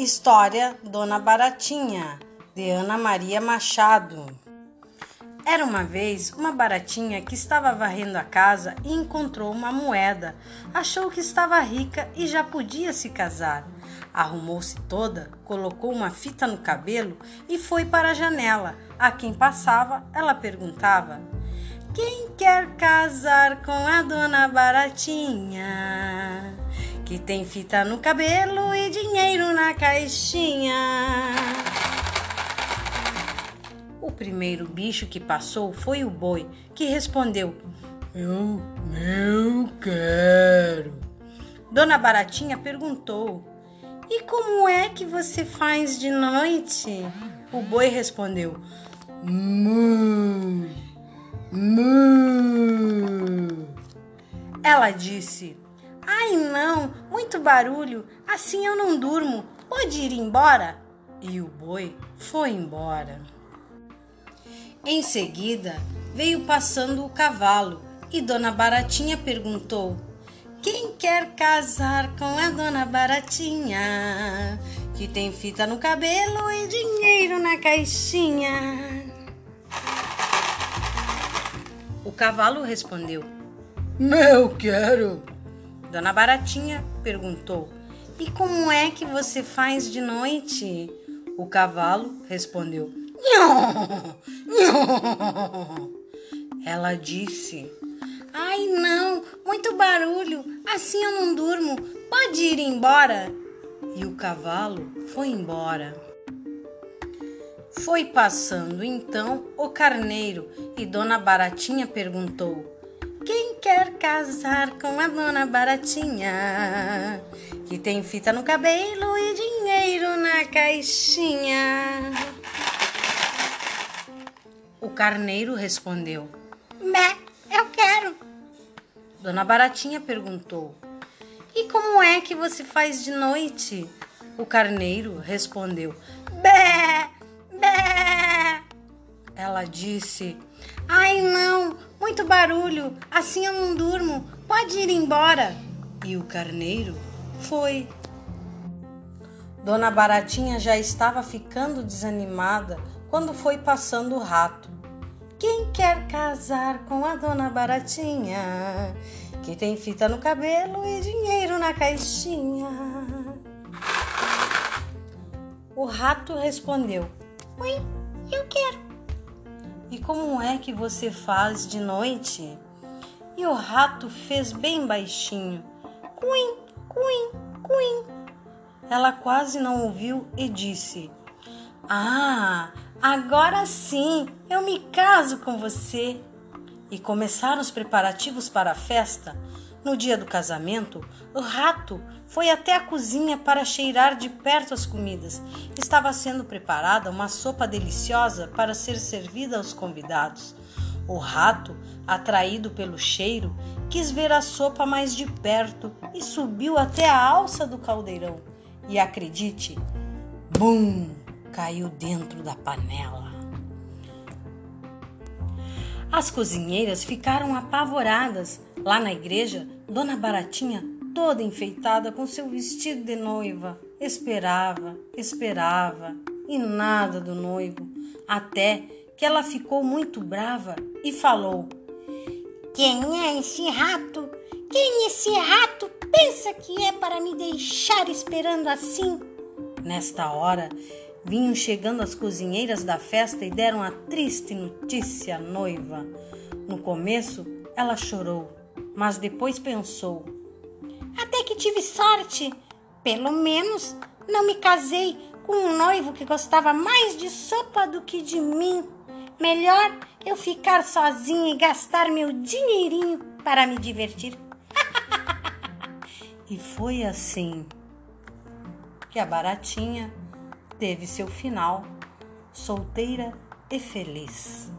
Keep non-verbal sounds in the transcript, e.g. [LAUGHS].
História Dona Baratinha, de Ana Maria Machado. Era uma vez uma baratinha que estava varrendo a casa e encontrou uma moeda. Achou que estava rica e já podia se casar. Arrumou-se toda, colocou uma fita no cabelo e foi para a janela. A quem passava, ela perguntava: Quem quer casar com a dona Baratinha? Que tem fita no cabelo e dinheiro na caixinha. O primeiro bicho que passou foi o boi, que respondeu: Eu, eu quero. Dona Baratinha perguntou: E como é que você faz de noite? O boi respondeu: Mu, mu. Ela disse: Ai não, muito barulho, assim eu não durmo. Pode ir embora? E o boi foi embora. Em seguida, veio passando o cavalo e Dona Baratinha perguntou: Quem quer casar com a Dona Baratinha? Que tem fita no cabelo e dinheiro na caixinha. O cavalo respondeu: Eu quero. Dona Baratinha perguntou: E como é que você faz de noite? O cavalo respondeu: Nhô, nhô. Ela disse: Ai não, muito barulho, assim eu não durmo, pode ir embora. E o cavalo foi embora. Foi passando então o carneiro e Dona Baratinha perguntou: quem quer casar com a dona Baratinha? Que tem fita no cabelo e dinheiro na caixinha. O carneiro respondeu: Bé, eu quero. Dona Baratinha perguntou: E como é que você faz de noite? O carneiro respondeu: Bé, bé. Ela disse: Ai não, muito barulho, assim eu não durmo, pode ir embora. E o carneiro foi. Dona Baratinha já estava ficando desanimada quando foi passando o rato. Quem quer casar com a Dona Baratinha? Que tem fita no cabelo e dinheiro na caixinha. O rato respondeu: Oi, eu quero. E como é que você faz de noite? E o rato fez bem baixinho: Cuim, cuim, cuim. Ela quase não ouviu e disse: Ah, agora sim, eu me caso com você. E começaram os preparativos para a festa. No dia do casamento, o rato foi até a cozinha para cheirar de perto as comidas. Estava sendo preparada uma sopa deliciosa para ser servida aos convidados. O rato, atraído pelo cheiro, quis ver a sopa mais de perto e subiu até a alça do caldeirão. E acredite, bum! caiu dentro da panela. As cozinheiras ficaram apavoradas. Lá na igreja, Dona Baratinha toda enfeitada com seu vestido de noiva. Esperava, esperava e nada do noivo, até que ela ficou muito brava e falou: Quem é esse rato? Quem esse rato pensa que é para me deixar esperando assim? Nesta hora, vinham chegando as cozinheiras da festa e deram a triste notícia à noiva. No começo, ela chorou, mas depois pensou: até que tive sorte. Pelo menos não me casei com um noivo que gostava mais de sopa do que de mim. Melhor eu ficar sozinha e gastar meu dinheirinho para me divertir. [LAUGHS] e foi assim que a baratinha teve seu final, solteira e feliz.